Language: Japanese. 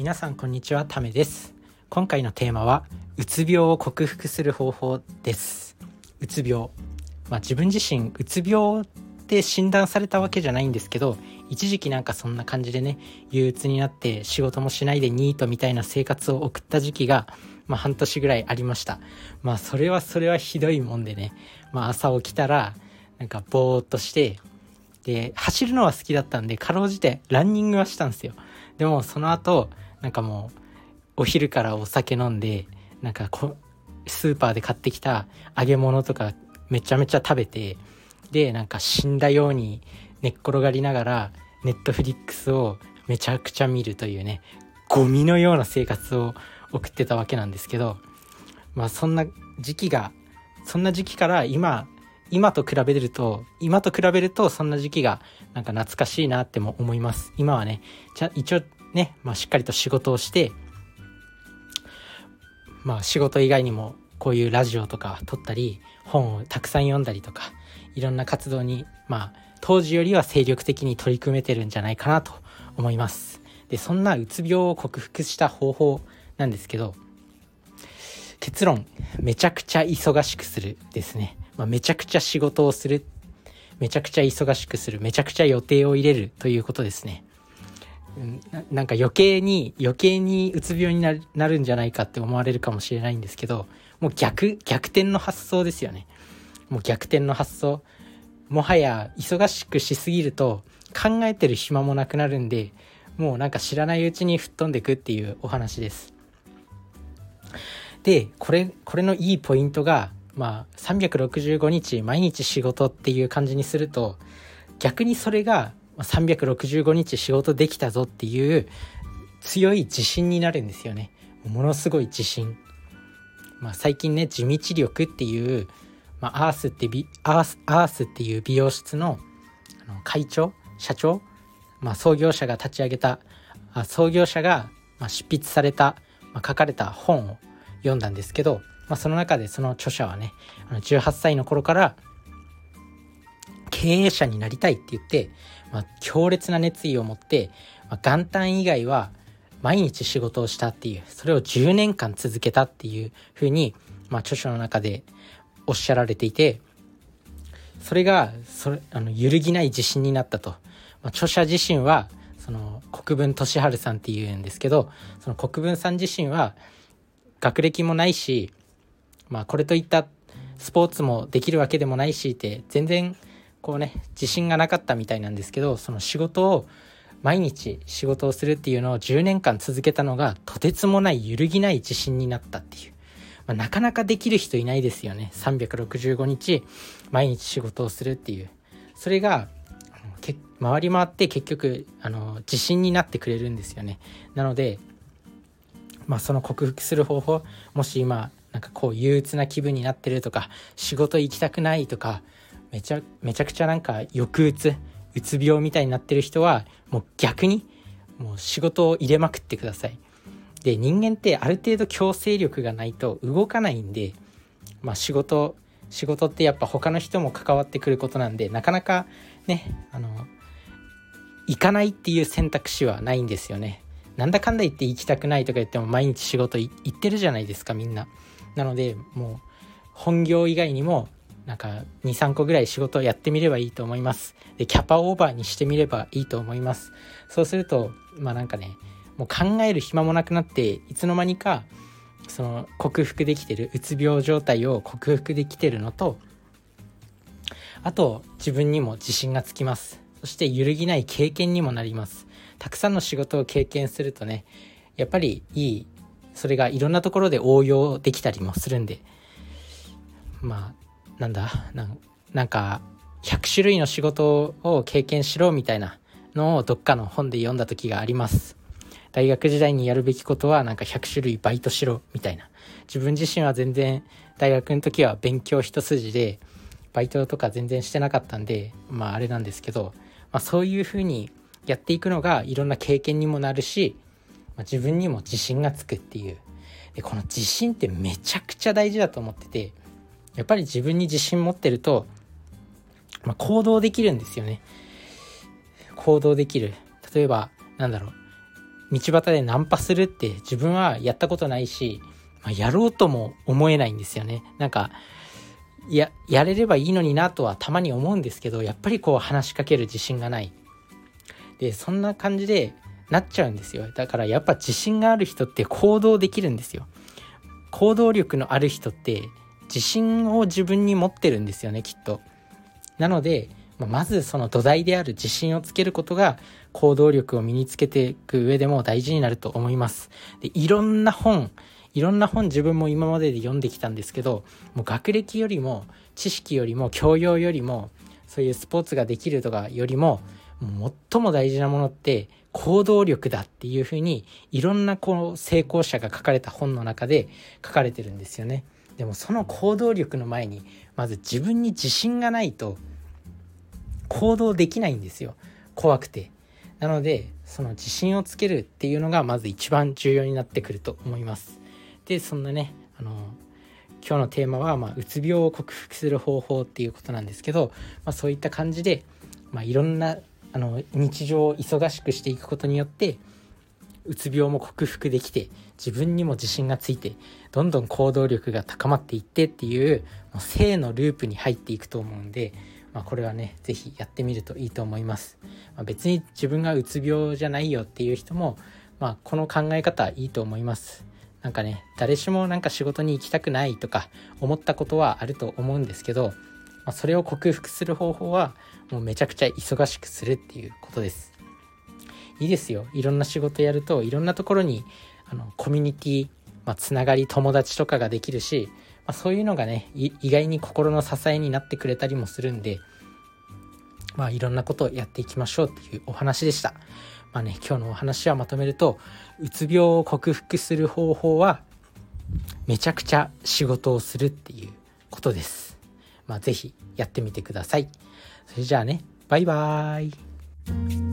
皆さんこんにちはためです。今回のテーマはうつ病を克服する方法です。うつ病。まあ自分自身うつ病って診断されたわけじゃないんですけど一時期なんかそんな感じでね憂鬱になって仕事もしないでニートみたいな生活を送った時期がまあ半年ぐらいありました。まあそれはそれはひどいもんでね。まあ朝起きたらなんかぼーっとしてで走るのは好きだったんでかろうじてランニングはしたんですよ。でもその後なんかもうお昼からお酒飲んでなんかこスーパーで買ってきた揚げ物とかめちゃめちゃ食べてでなんか死んだように寝っ転がりながらネットフリックスをめちゃくちゃ見るというねゴミのような生活を送ってたわけなんですけどまあそんな時期がそんな時期から今今と比べると今と比べるとそんな時期がなんか懐かしいなっても思います。今はねじゃ一応ね、まあ、しっかりと仕事をしてまあ仕事以外にもこういうラジオとか撮ったり本をたくさん読んだりとかいろんな活動にまあ当時よりは精力的に取り組めてるんじゃないかなと思います。でそんなうつ病を克服した方法なんですけど結論めちゃくちゃ忙しくするですね、まあ、めちゃくちゃ仕事をするめちゃくちゃ忙しくするめちゃくちゃ予定を入れるということですね。ななんか余計に余計にうつ病になるんじゃないかって思われるかもしれないんですけどもう逆逆転の発想ですよね。もう逆転の発想。もはや忙しくしすぎると考えてる暇もなくなるんでもうなんか知らないうちに吹っ飛んでくっていうお話です。でこれこれのいいポイントがまあ365日毎日仕事っていう感じにすると逆にそれが365日仕事できたぞっていう強い自信になるんですよね。ものすごい自信。まあ最近ね地道力っていうまあ、アースってビアースアースっていう美容室のあの会長社長、まあ、創業者が立ち上げたあ創業者が、まあ、執筆された、まあ、書かれた本を読んだんですけど、まあ、その中でその著者はねあの18歳の頃から経営者になりたいって言って、まあ、強烈な熱意を持って、まあ、元旦以外は毎日仕事をしたっていうそれを10年間続けたっていうふうに、まあ、著書の中でおっしゃられていてそれがそれあの揺るぎない自信になったと、まあ、著者自身はその国分俊治さんっていうんですけどその国分さん自身は学歴もないし、まあ、これといったスポーツもできるわけでもないしって全然こうね自信がなかったみたいなんですけどその仕事を毎日仕事をするっていうのを10年間続けたのがとてつもない揺るぎない自信になったっていう。まあ、なかなかできる人いないですよね。365日毎日仕事をするっていう。それが回り回って結局あの自信になってくれるんですよね。なのでまあその克服する方法もし今なんかこう憂鬱な気分になってるとか仕事行きたくないとかめちゃめちゃくちゃなんか抑うつうつ病みたいになってる人はもう逆にもう仕事を入れまくってください。で人間ってある程度強制力がないと動かないんで、まあ、仕事仕事ってやっぱ他の人も関わってくることなんでなかなかねあの行かないっていう選択肢はないんですよね。なんだかんだ言って行きたくないとか言っても毎日仕事行ってるじゃないですかみんな。なのでもう本業以外にもなんか23個ぐらい仕事をやってみればいいと思います。でキャパオーバーにしてみればいいと思います。そうするとまあなんかねもう考える暇もなくなっていつの間にかその克服できてるうつ病状態を克服できてるのとあと自分にも自信がつきます。そして揺るぎない経験にもなります。たくさんの仕事を経験するとねやっぱりいいそれがいろんなところで応用できたりもするんでまあなんだ？なんか100種類の仕事を経験しろみたいなのをどっかの本で読んだ時があります。大学時代にやるべきことはなんか100種類バイトしろみたいな。自分自身は全然大学の時は勉強一筋でバイトとか全然してなかったんでまああれなんですけど、まあ、そういうふうにやっていくのがいろんな経験にもなるし、まあ、自分にも自信がつくっていう。でこの自信ってめちゃくちゃ大事だと思っててやっぱり自分に自信持ってると、まあ、行動できるんですよね行動できる例えばなんだろう道端でナンパするって自分はやったことないし、まあ、やろうとも思えないんですよね。なんか、や、やれればいいのになとはたまに思うんですけど、やっぱりこう話しかける自信がない。で、そんな感じでなっちゃうんですよ。だからやっぱ自信がある人って行動できるんですよ。行動力のある人って自信を自分に持ってるんですよね、きっと。なので、まずその土台である自信をつけることが行動力を身につけていく上でも大事になると思います。でいろんな本、いろんな本自分も今までで読んできたんですけど、もう学歴よりも知識よりも教養よりもそういうスポーツができるとかよりも最も大事なものって行動力だっていうふうにいろんなこう成功者が書かれた本の中で書かれてるんですよね。でもその行動力の前にまず自分に自信がないと行動できないんですよ。怖くて。なのでその自信をつけるっていうのがまず一番重要になってくると思います。でそんなねあの今日のテーマは、まあ、うつ病を克服する方法っていうことなんですけど、まあ、そういった感じで、まあ、いろんなあの日常を忙しくしていくことによってうつ病も克服できて自分にも自信がついてどんどん行動力が高まっていってっていうもう正のループに入っていくと思うんでまあ、これはね是非やってみるといいと思います、まあ、別に自分がうつ病じゃないよっていう人も、まあ、この考え方いいと思います。なんかね誰しもなんか仕事に行きたくないとか思ったことはあると思うんですけど、まあ、それを克服する方法はもうめちゃくちゃ忙しくするっていうことです。いいですよいろんな仕事やるといろんなところにあのコミュニティ、まあ、つながり友達とかができるしまあ、そういうのがね意外に心の支えになってくれたりもするんでまあいろんなことをやっていきましょうっていうお話でした。まあね今日のお話はまとめるとうつ病を克服する方法はめちゃくちゃ仕事をするっていうことです。まあ是非やってみてください。それじゃあねバイバーイ。